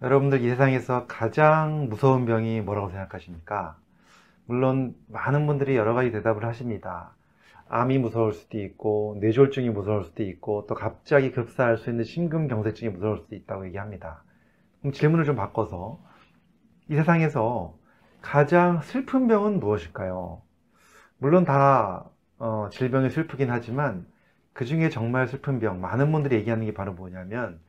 여러분들 이 세상에서 가장 무서운 병이 뭐라고 생각하십니까? 물론 많은 분들이 여러 가지 대답을 하십니다. 암이 무서울 수도 있고 뇌졸중이 무서울 수도 있고 또 갑자기 급사할 수 있는 심근경색증이 무서울 수도 있다고 얘기합니다. 그럼 질문을 좀 바꿔서 이 세상에서 가장 슬픈 병은 무엇일까요? 물론 다 어, 질병이 슬프긴 하지만 그 중에 정말 슬픈 병 많은 분들이 얘기하는 게 바로 뭐냐면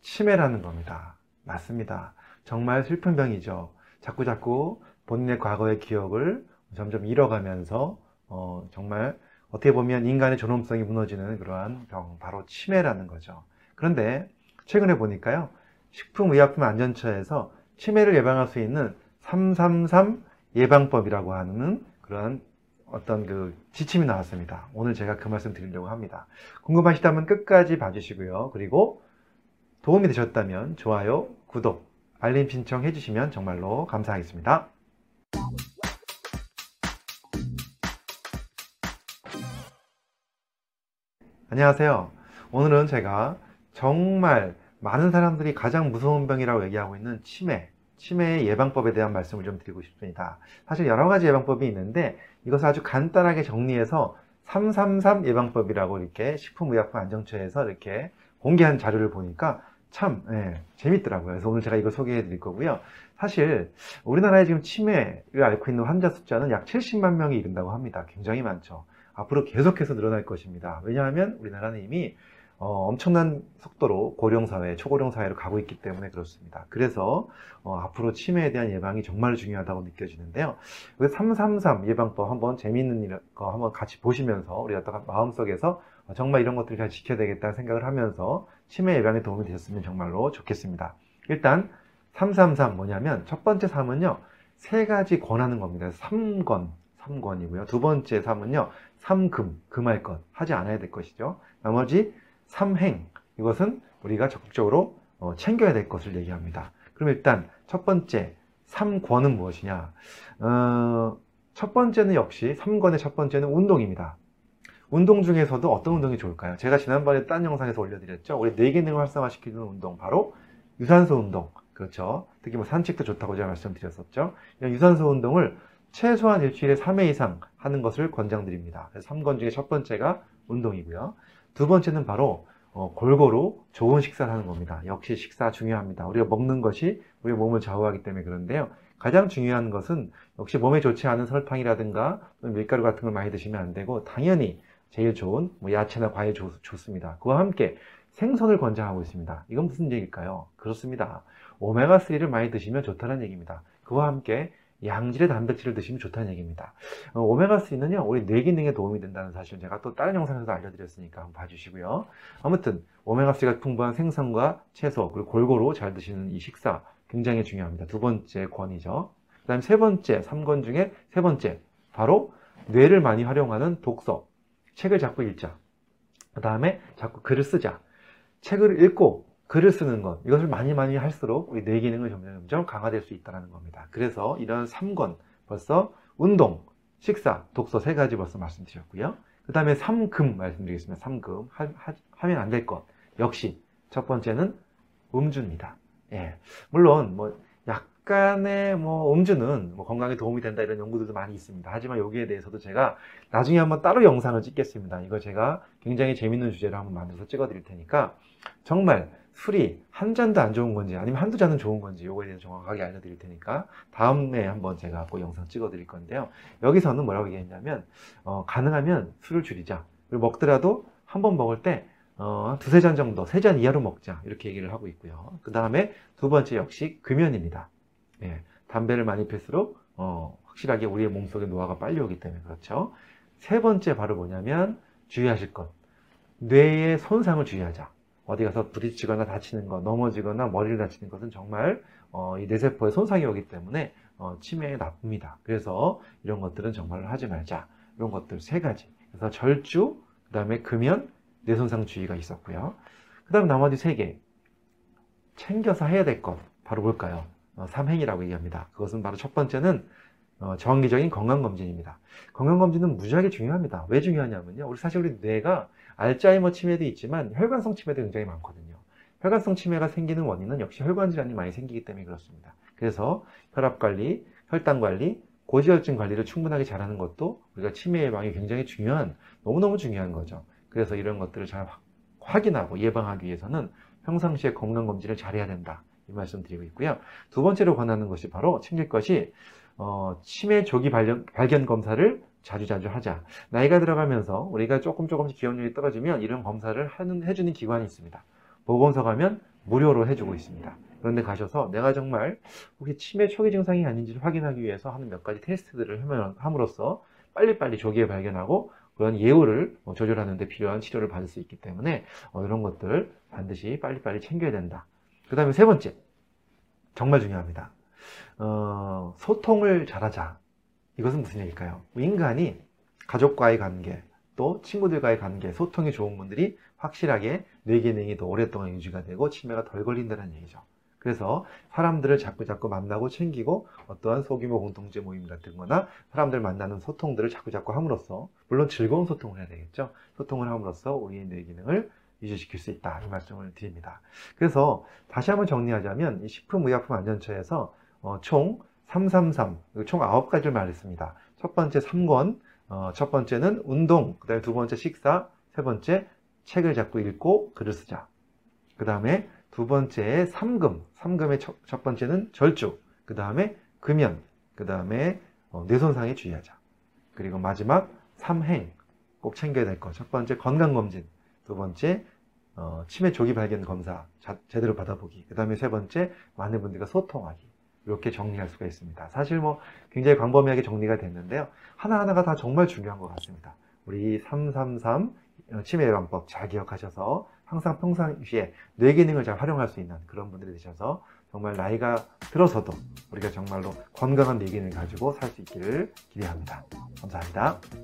치매라는 겁니다. 맞습니다. 정말 슬픈 병이죠. 자꾸 자꾸 본인의 과거의 기억을 점점 잃어가면서 어, 정말 어떻게 보면 인간의 존엄성이 무너지는 그러한 병, 바로 치매라는 거죠. 그런데 최근에 보니까요, 식품의약품안전처에서 치매를 예방할 수 있는 333 예방법이라고 하는 그런 어떤 그 지침이 나왔습니다. 오늘 제가 그 말씀 드리려고 합니다. 궁금하시다면 끝까지 봐주시고요. 그리고 도움이 되셨다면 좋아요, 구독, 알림 신청해 주시면 정말로 감사하겠습니다. 안녕하세요. 오늘은 제가 정말 많은 사람들이 가장 무서운 병이라고 얘기하고 있는 치매, 치매 예방법에 대한 말씀을 좀 드리고 싶습니다. 사실 여러 가지 예방법이 있는데 이것을 아주 간단하게 정리해서 333 예방법이라고 이렇게 식품의약품 안정처에서 이렇게 공개한 자료를 보니까 참 예, 재밌더라고요. 그래서 오늘 제가 이걸 소개해 드릴 거고요. 사실 우리나라에 지금 치매를 앓고 있는 환자 숫자는 약 70만 명이 이른다고 합니다. 굉장히 많죠. 앞으로 계속해서 늘어날 것입니다. 왜냐하면 우리나라는 이미 어, 엄청난 속도로 고령사회, 초고령사회로 가고 있기 때문에 그렇습니다. 그래서 어, 앞으로 치매에 대한 예방이 정말 중요하다고 느껴지는데요. 333 예방법 한번 재미있는 거 한번 같이 보시면서 우리 어떤 마음속에서 정말 이런 것들을 잘 지켜야 되겠다는 생각을 하면서 치매 예방에 도움이 되셨으면 정말로 좋겠습니다. 일단 333 뭐냐면 첫 번째 3은요. 세 가지 권하는 겁니다. 3권, 3권이고요. 두 번째 3은요. 3금, 금할 것, 하지 않아야 될 것이죠. 나머지 3행, 이것은 우리가 적극적으로 어, 챙겨야 될 것을 얘기합니다. 그럼 일단 첫 번째 3권은 무엇이냐? 어, 첫 번째는 역시 3권의 첫 번째는 운동입니다. 운동 중에서도 어떤 운동이 좋을까요? 제가 지난번에 딴 영상에서 올려드렸죠. 우리 뇌 기능을 활성화시키는 운동, 바로 유산소 운동. 그렇죠. 특히 뭐 산책도 좋다고 제가 말씀드렸었죠. 이런 유산소 운동을 최소한 일주일에 3회 이상 하는 것을 권장드립니다. 그래서 3권 중에 첫 번째가 운동이고요. 두 번째는 바로 어, 골고루 좋은 식사를 하는 겁니다. 역시 식사 중요합니다. 우리가 먹는 것이 우리 몸을 좌우하기 때문에 그런데요. 가장 중요한 것은 역시 몸에 좋지 않은 설탕이라든가 밀가루 같은 걸 많이 드시면 안 되고 당연히 제일 좋은 뭐 야채나 과일 좋, 좋습니다. 그와 함께 생선을 권장하고 있습니다. 이건 무슨 얘기일까요? 그렇습니다. 오메가3를 많이 드시면 좋다는 얘기입니다. 그와 함께 양질의 단백질을 드시면 좋다는 얘기입니다. 어, 오메가3는요, 우리 뇌 기능에 도움이 된다는 사실 제가 또 다른 영상에서 알려드렸으니까 한번 봐주시고요. 아무튼, 오메가3가 풍부한 생선과 채소, 그리고 골고루 잘 드시는 이 식사 굉장히 중요합니다. 두 번째 권이죠. 그 다음 세 번째, 3권 중에 세 번째, 바로 뇌를 많이 활용하는 독서. 책을 자꾸 읽자. 그 다음에 자꾸 글을 쓰자. 책을 읽고 글을 쓰는 것 이것을 많이 많이 할수록 우리 뇌 기능을 점점 점점 강화될 수 있다는 겁니다. 그래서 이런 3권 벌써 운동, 식사, 독서 세 가지 벌써 말씀드렸고요. 그 다음에 3금 말씀드리겠습니다. 3금 하, 하 면 안 될 것 역시 첫 번째는 음주입니다. 예, 물론 뭐 약간의 뭐 음주는 뭐 건강에 도움이 된다 이런 연구들도 많이 있습니다. 하지만 여기에 대해서도 제가 나중에 한번 따로 영상을 찍겠습니다. 이거 제가 굉장히 재밌는 주제로 한번 만들어서 찍어 드릴 테니까 정말 술이 한 잔도 안 좋은 건지 아니면 한두 잔은 좋은 건지 요거에 대해서 정확하게 알려드릴 테니까 다음에 한번 제가 꼭 영상 찍어 드릴 건데요. 여기서는 뭐라고 얘기했냐면 어, 가능하면 술을 줄이자. 그리고 먹더라도 한 번 먹을 때 어, 두세 잔 정도 세 잔 이하로 먹자. 이렇게 얘기를 하고 있고요. 그 다음에 두 번째 역시 금연입니다 예, 담배를 많이 필수록 어, 확실하게 우리의 몸속에 노화가 빨리 오기 때문에 그렇죠 세 번째 바로 뭐냐면 주의하실 것 뇌의 손상을 주의하자 어디 가서 부딪히거나 다치는 것, 넘어지거나 머리를 다치는 것은 정말 어, 이 뇌세포에 손상이 오기 때문에 어, 치매에 나쁩니다. 그래서 이런 것들은 정말 하지 말자. 이런 것들 세 가지. 그래서 절주, 그 다음에 금연, 뇌손상 주의가 있었고요. 그 다음 나머지 세 개. 챙겨서 해야 될 것. 바로 뭘까요? 어, 삼행이라고 얘기합니다. 그것은 바로 첫 번째는 어, 정기적인 건강검진입니다. 건강검진은 무지하게 중요합니다. 왜 중요하냐면요. 우리 사실 우리 뇌가 알츠하이머 치매도 있지만 혈관성 치매도 굉장히 많거든요. 혈관성 치매가 생기는 원인은 역시 혈관 질환이 많이 생기기 때문에 그렇습니다. 그래서 혈압 관리, 혈당 관리, 고지혈증 관리를 충분하게 잘하는 것도 우리가 치매 예방에 굉장히 중요한 너무너무 중요한 거죠. 그래서 이런 것들을 잘 확인하고 예방하기 위해서는 평상시에 건강검진을 잘해야 된다. 이 말씀 드리고 있고요. 두 번째로 권하는 것이 바로 챙길 것이 어, 치매 조기 발견, 발견 검사를 자주자주 하자. 나이가 들어가면서 우리가 조금 조금씩 기억력이 떨어지면 이런 검사를 하는, 해주는 기관이 있습니다. 보건소 가면 무료로 해주고 있습니다. 그런데 가셔서 내가 정말 혹시 치매 초기 증상이 아닌지를 확인하기 위해서 하는 몇 가지 테스트들을 함으로써 빨리빨리 조기에 발견하고 그런 예후를 뭐 조절하는 데 필요한 치료를 받을 수 있기 때문에 어, 이런 것들 반드시 빨리빨리 챙겨야 된다. 그 다음에 세 번째 정말 중요합니다. 어, 소통을 잘하자. 이것은 무슨 얘기일까요? 인간이 가족과의 관계, 또 친구들과의 관계, 소통이 좋은 분들이 확실하게 뇌 기능이 더 오랫동안 유지가 되고 치매가 덜 걸린다는 얘기죠. 그래서 사람들을 자꾸 자꾸 만나고 챙기고 어떠한 소규모 공동체 모임 같은 거나 사람들 만나는 소통들을 자꾸 자꾸 함으로써 물론 즐거운 소통을 해야 되겠죠. 소통을 함으로써 우리의 뇌 기능을 유지시킬 수 있다. 이 말씀을 드립니다. 그래서 다시 한번 정리하자면 이 식품의약품안전처에서 어, 총 333, 총 9가지를 말했습니다. 첫 번째 3권, 어, 첫 번째는 운동, 그 다음에 두 번째 식사, 세 번째 책을 자꾸 읽고 글을 쓰자. 그 다음에 두 번째 3금, 3금의 첫, 첫 번째는 절주, 그 다음에 금연, 그 다음에 어, 뇌손상에 주의하자. 그리고 마지막 3행, 꼭 챙겨야 될 것. 첫 번째 건강검진, 두 번째 어, 치매 조기 발견 검사 자, 제대로 받아보기. 그 다음에 세 번째 많은 분들과 소통하기. 이렇게 정리할 수가 있습니다. 사실 뭐 굉장히 광범위하게 정리가 됐는데요. 하나하나가 다 정말 중요한 것 같습니다. 우리 333 어, 치매 예방법 잘 기억하셔서 항상 평상시에 뇌 기능을 잘 활용할 수 있는 그런 분들이 되셔서 정말 나이가 들어서도 우리가 정말로 건강한 뇌 기능을 가지고 살 수 있기를 기대합니다. 감사합니다.